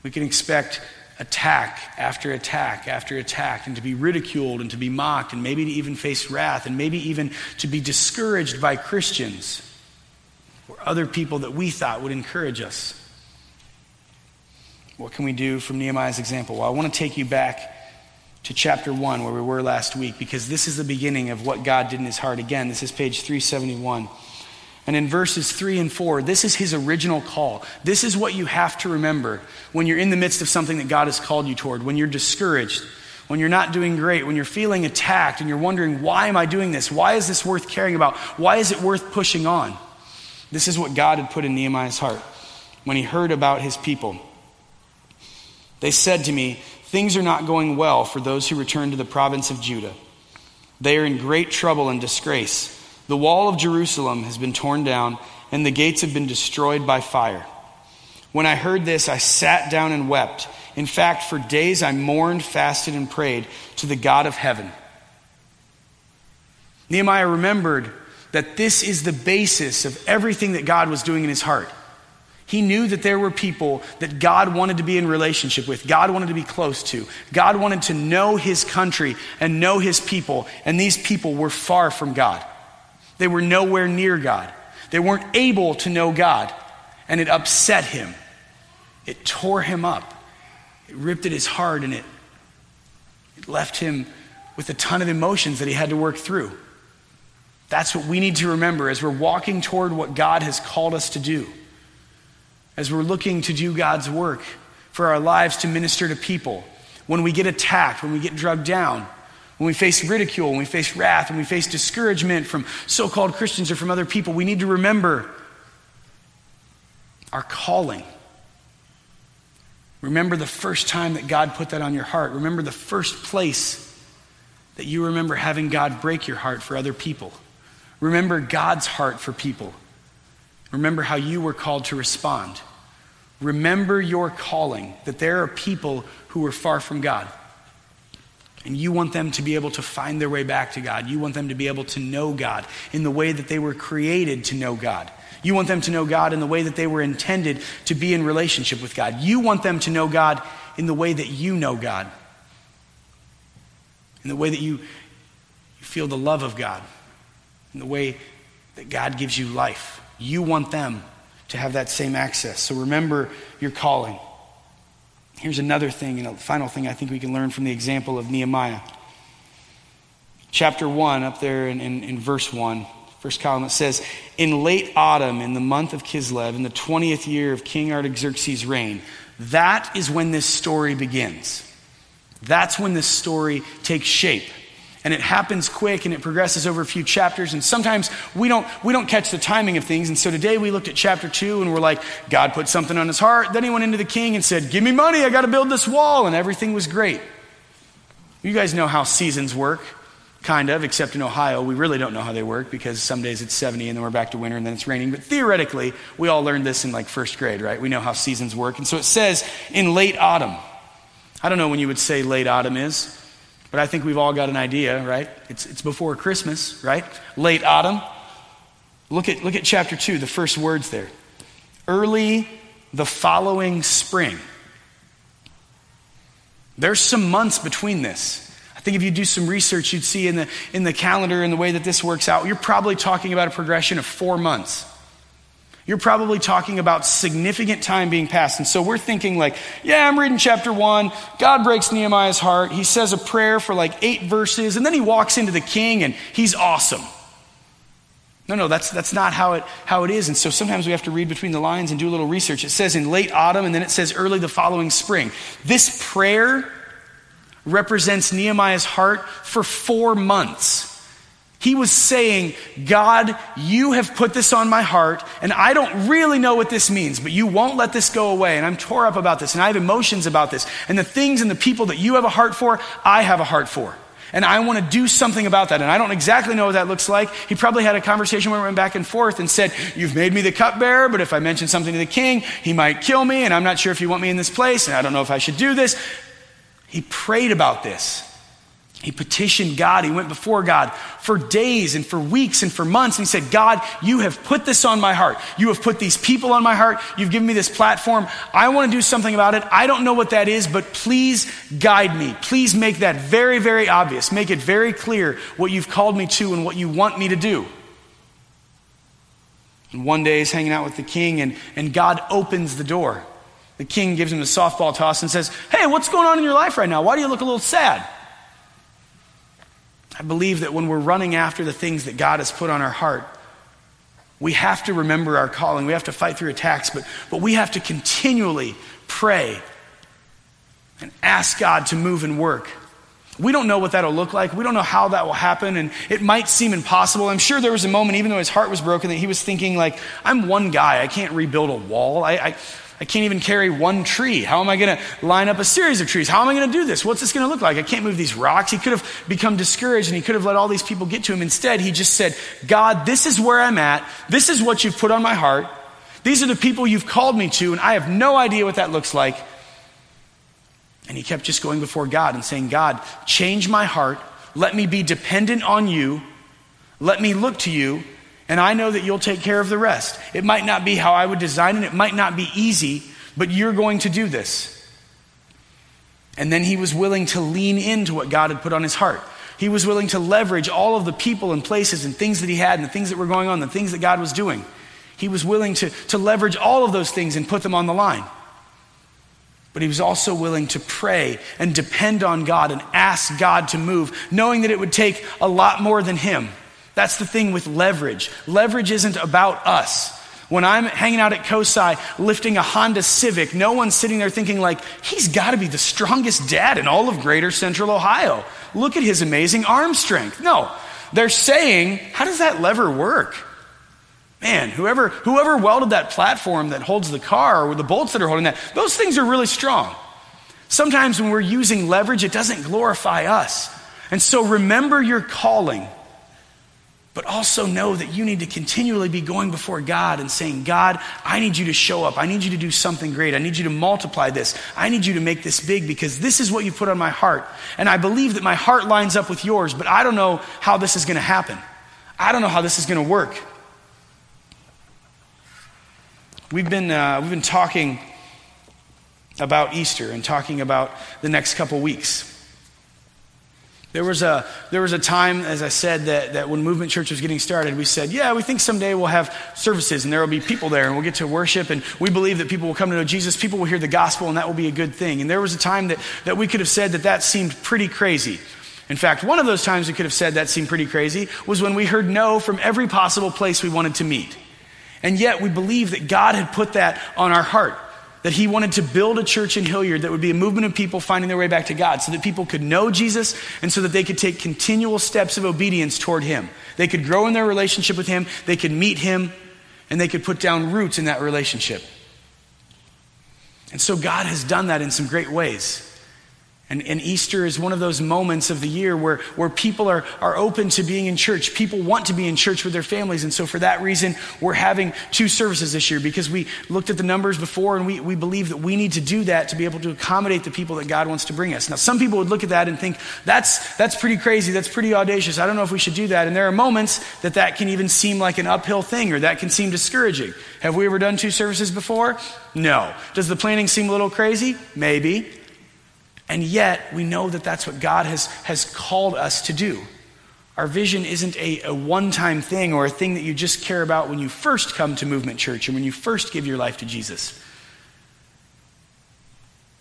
We can expect attack after attack after attack and to be ridiculed and to be mocked and maybe to even face wrath and maybe even to be discouraged by Christians or other people that we thought would encourage us. What can we do from Nehemiah's example? Well, I want to take you back to chapter 1, where we were last week, because this is the beginning of what God did in his heart. Again, this is page 371. And in verses 3 and 4, this is his original call. This is what you have to remember when you're in the midst of something that God has called you toward, when you're discouraged, when you're not doing great, when you're feeling attacked and you're wondering, why am I doing this? Why is this worth caring about? Why is it worth pushing on? This is what God had put in Nehemiah's heart when he heard about his people. They said to me, Things are not going well for those who return to the province of Judah. They are in great trouble and disgrace. The wall of Jerusalem has been torn down, and the gates have been destroyed by fire. When I heard this, I sat down and wept. In fact, for days I mourned, fasted, and prayed to the God of heaven. Nehemiah remembered that this is the basis of everything that God was doing in his heart. He knew that there were people that God wanted to be in relationship with, God wanted to be close to. God wanted to know his country and know his people, and these people were far from God. They were nowhere near God. They weren't able to know God, and it upset him. It tore him up. It ripped at his heart, and it, it left him with a ton of emotions that he had to work through. That's what we need to remember as we're walking toward what God has called us to do as we're looking to do God's work for our lives to minister to people, when we get attacked, when we get drugged down, when we face ridicule, when we face wrath, when we face discouragement from so called Christians or from other people, we need to remember our calling. Remember the first time that God put that on your heart. Remember the first place that you remember having God break your heart for other people. Remember God's heart for people. Remember how you were called to respond. Remember your calling, that there are people who are far from God. And you want them to be able to find their way back to God. You want them to be able to know God in the way that they were created to know God. You want them to know God in the way that they were intended to be in relationship with God. You want them to know God in the way that you know God, in the way that you, feel the love of God, in the way that God gives you life. You want them to have that same access. So remember your calling. Here's another thing, and a final thing I think we can learn from the example of Nehemiah. Chapter 1, up there in, in, in verse 1, first column, it says, In late autumn, in the month of Kislev, in the 20th year of King Artaxerxes' reign, that is when this story begins. That's when this story takes shape and it happens quick and it progresses over a few chapters. And sometimes we don't we don't catch the timing of things. And so today we looked at chapter 2 and we're like god put something on his heart. Then he went into the king and said give me money. I got to build this wall. And everything was great. You guys know how seasons work kind of except in ohio we really don't know how they work because some days it's 70 and then we're back to winter and then it's raining. But theoretically we all learned this in like first grade right? We know how seasons work. And so it says in late autumn. I don't know when you would say late autumn is but I think we've all got an idea, right? It's, it's before Christmas, right? Late autumn. Look at, look at chapter 2, the first words there. Early the following spring. There's some months between this. I think if you do some research, you'd see in the, in the calendar and the way that this works out, you're probably talking about a progression of four months you're probably talking about significant time being passed. And so we're thinking, like, yeah, I'm reading chapter one. God breaks Nehemiah's heart. He says a prayer for like eight verses, and then he walks into the king and he's awesome. No, no, that's, that's not how it, how it is. And so sometimes we have to read between the lines and do a little research. It says in late autumn, and then it says early the following spring. This prayer represents Nehemiah's heart for four months. He was saying, God, you have put this on my heart, and I don't really know what this means, but you won't let this go away. And I'm tore up about this, and I have emotions about this. And the things and the people that you have a heart for, I have a heart for. And I want to do something about that. And I don't exactly know what that looks like. He probably had a conversation where we went back and forth and said, You've made me the cupbearer, but if I mention something to the king, he might kill me, and I'm not sure if you want me in this place, and I don't know if I should do this. He prayed about this. He petitioned God. He went before God for days and for weeks and for months. And he said, God, you have put this on my heart. You have put these people on my heart. You've given me this platform. I want to do something about it. I don't know what that is, but please guide me. Please make that very, very obvious. Make it very clear what you've called me to and what you want me to do. And one day he's hanging out with the king, and, and God opens the door. The king gives him a softball toss and says, Hey, what's going on in your life right now? Why do you look a little sad? I believe that when we're running after the things that God has put on our heart, we have to remember our calling. We have to fight through attacks, but, but we have to continually pray and ask God to move and work. We don't know what that'll look like. We don't know how that will happen, and it might seem impossible. I'm sure there was a moment, even though his heart was broken, that he was thinking, like, I'm one guy. I can't rebuild a wall. I, I I can't even carry one tree. How am I going to line up a series of trees? How am I going to do this? What's this going to look like? I can't move these rocks. He could have become discouraged and he could have let all these people get to him. Instead, he just said, God, this is where I'm at. This is what you've put on my heart. These are the people you've called me to, and I have no idea what that looks like. And he kept just going before God and saying, God, change my heart. Let me be dependent on you. Let me look to you, and I know that you'll take care of the rest. It might not be how I would design it, it might not be easy, but you're going to do this. And then he was willing to lean into what God had put on his heart. He was willing to leverage all of the people and places and things that he had and the things that were going on, the things that God was doing. He was willing to, to leverage all of those things and put them on the line. But he was also willing to pray and depend on God and ask God to move, knowing that it would take a lot more than him. That's the thing with leverage. Leverage isn't about us. When I'm hanging out at COSI lifting a Honda Civic, no one's sitting there thinking, like, he's got to be the strongest dad in all of greater central Ohio. Look at his amazing arm strength. No, they're saying, how does that lever work? Man, whoever, whoever welded that platform that holds the car or the bolts that are holding that, those things are really strong. Sometimes when we're using leverage, it doesn't glorify us. And so remember your calling but also know that you need to continually be going before God and saying, God, I need you to show up. I need you to do something great. I need you to multiply this. I need you to make this big because this is what you put on my heart. And I believe that my heart lines up with yours, but I don't know how this is going to happen. I don't know how this is going to work. We've been, uh, we've been talking about Easter and talking about the next couple weeks. There was, a, there was a time, as I said, that, that when Movement Church was getting started, we said, yeah, we think someday we'll have services and there will be people there and we'll get to worship and we believe that people will come to know Jesus, people will hear the gospel and that will be a good thing. And there was a time that, that we could have said that that seemed pretty crazy. In fact, one of those times we could have said that seemed pretty crazy was when we heard no from every possible place we wanted to meet. And yet we believe that God had put that on our heart that he wanted to build a church in Hilliard that would be a movement of people finding their way back to God so that people could know Jesus and so that they could take continual steps of obedience toward him. They could grow in their relationship with him, they could meet him, and they could put down roots in that relationship. And so God has done that in some great ways. And, and, Easter is one of those moments of the year where, where people are, are open to being in church. People want to be in church with their families. And so, for that reason, we're having two services this year because we looked at the numbers before and we, we believe that we need to do that to be able to accommodate the people that God wants to bring us. Now, some people would look at that and think, that's, that's pretty crazy. That's pretty audacious. I don't know if we should do that. And there are moments that that can even seem like an uphill thing or that can seem discouraging. Have we ever done two services before? No. Does the planning seem a little crazy? Maybe. And yet, we know that that's what God has, has called us to do. Our vision isn't a, a one time thing or a thing that you just care about when you first come to Movement Church and when you first give your life to Jesus.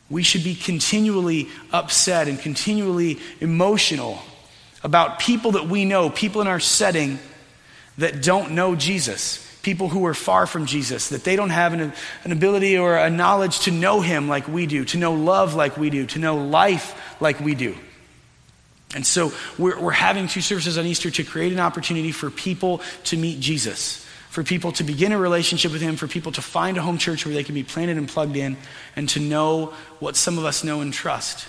We should be continually upset and continually emotional about people that we know, people in our setting that don't know Jesus people who are far from Jesus, that they don't have an, an ability or a knowledge to know Him like we do, to know love like we do, to know life like we do. And so we're, we're having two services on Easter to create an opportunity for people to meet Jesus, for people to begin a relationship with Him, for people to find a home church where they can be planted and plugged in, and to know what some of us know and trust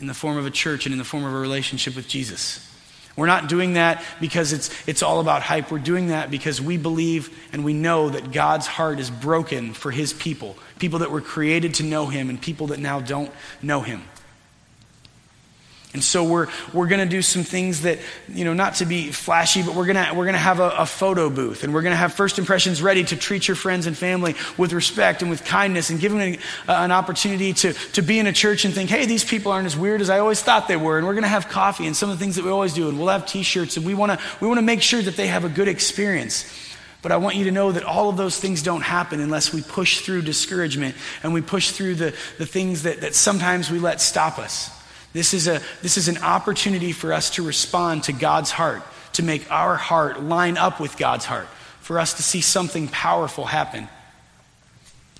in the form of a church and in the form of a relationship with Jesus. We're not doing that because it's, it's all about hype. We're doing that because we believe and we know that God's heart is broken for his people, people that were created to know him and people that now don't know him. And so we're, we're going to do some things that, you know, not to be flashy, but we're going to we're gonna have a, a photo booth and we're going to have first impressions ready to treat your friends and family with respect and with kindness and give them an, uh, an opportunity to, to be in a church and think, hey, these people aren't as weird as I always thought they were. And we're going to have coffee and some of the things that we always do. And we'll have t shirts and we want to we wanna make sure that they have a good experience. But I want you to know that all of those things don't happen unless we push through discouragement and we push through the, the things that, that sometimes we let stop us. This is, a, this is an opportunity for us to respond to God's heart, to make our heart line up with God's heart, for us to see something powerful happen.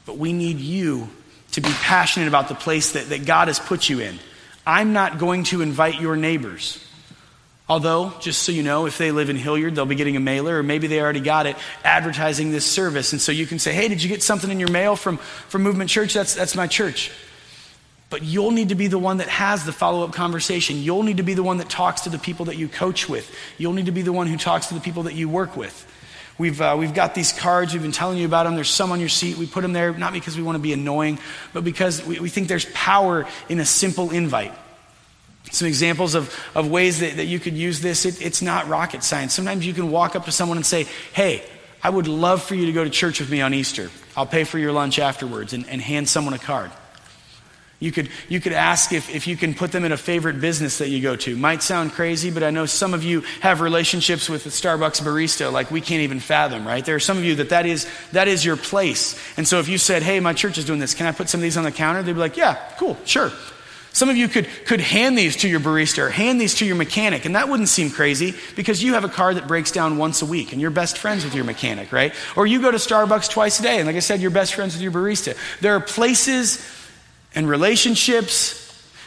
But we need you to be passionate about the place that, that God has put you in. I'm not going to invite your neighbors. Although, just so you know, if they live in Hilliard, they'll be getting a mailer, or maybe they already got it advertising this service. And so you can say, hey, did you get something in your mail from, from Movement Church? That's, that's my church. But you'll need to be the one that has the follow up conversation. You'll need to be the one that talks to the people that you coach with. You'll need to be the one who talks to the people that you work with. We've, uh, we've got these cards, we've been telling you about them. There's some on your seat. We put them there not because we want to be annoying, but because we, we think there's power in a simple invite. Some examples of, of ways that, that you could use this. It, it's not rocket science. Sometimes you can walk up to someone and say, Hey, I would love for you to go to church with me on Easter. I'll pay for your lunch afterwards, and, and hand someone a card. You could, you could ask if, if you can put them in a favorite business that you go to. Might sound crazy, but I know some of you have relationships with the Starbucks barista like we can't even fathom, right? There are some of you that that is, that is your place. And so if you said, hey, my church is doing this, can I put some of these on the counter? They'd be like, yeah, cool, sure. Some of you could, could hand these to your barista or hand these to your mechanic, and that wouldn't seem crazy because you have a car that breaks down once a week and you're best friends with your mechanic, right? Or you go to Starbucks twice a day, and like I said, you're best friends with your barista. There are places and relationships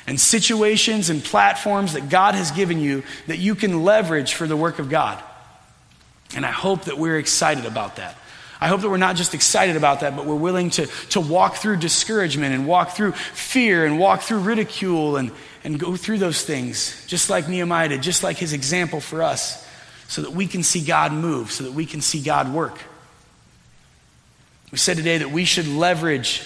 and situations and platforms that God has given you that you can leverage for the work of God. And I hope that we're excited about that. I hope that we're not just excited about that, but we're willing to, to walk through discouragement and walk through fear and walk through ridicule and, and go through those things, just like Nehemiah did, just like his example for us, so that we can see God move, so that we can see God work. We said today that we should leverage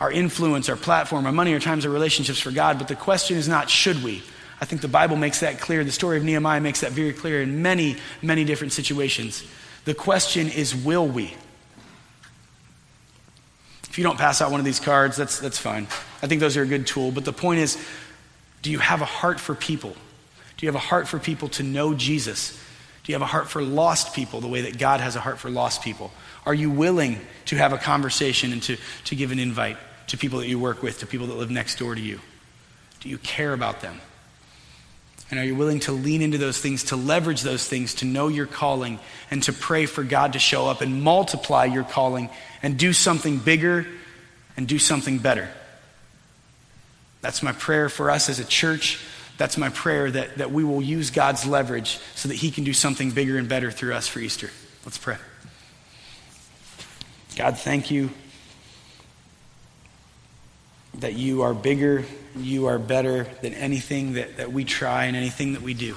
our influence, our platform, our money, our times, our relationships for God. But the question is not should we. I think the Bible makes that clear. The story of Nehemiah makes that very clear in many, many different situations. The question is will we? If you don't pass out one of these cards, that's, that's fine. I think those are a good tool. But the point is do you have a heart for people? Do you have a heart for people to know Jesus? Do you have a heart for lost people the way that God has a heart for lost people? Are you willing to have a conversation and to, to give an invite? To people that you work with, to people that live next door to you? Do you care about them? And are you willing to lean into those things, to leverage those things, to know your calling, and to pray for God to show up and multiply your calling and do something bigger and do something better? That's my prayer for us as a church. That's my prayer that, that we will use God's leverage so that He can do something bigger and better through us for Easter. Let's pray. God, thank you that you are bigger, you are better than anything that, that we try and anything that we do.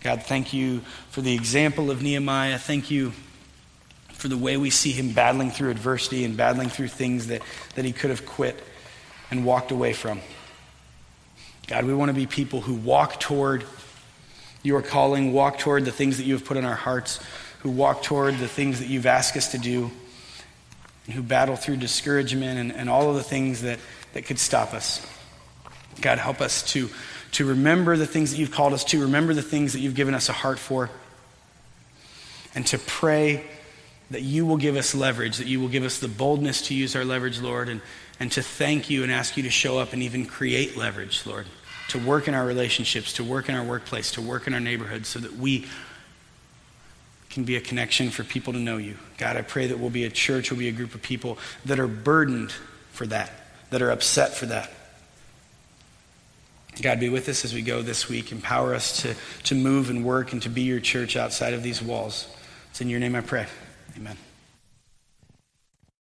God, thank you for the example of Nehemiah. Thank you for the way we see him battling through adversity and battling through things that, that he could have quit and walked away from. God, we want to be people who walk toward your calling, walk toward the things that you have put in our hearts, who walk toward the things that you've asked us to do who battle through discouragement and, and all of the things that, that could stop us. God, help us to, to remember the things that you've called us to, remember the things that you've given us a heart for, and to pray that you will give us leverage, that you will give us the boldness to use our leverage, Lord, and, and to thank you and ask you to show up and even create leverage, Lord, to work in our relationships, to work in our workplace, to work in our neighborhood, so that we can be a connection for people to know you. God, I pray that we'll be a church, we'll be a group of people that are burdened for that, that are upset for that. God, be with us as we go this week. Empower us to, to move and work and to be your church outside of these walls. It's in your name I pray. Amen.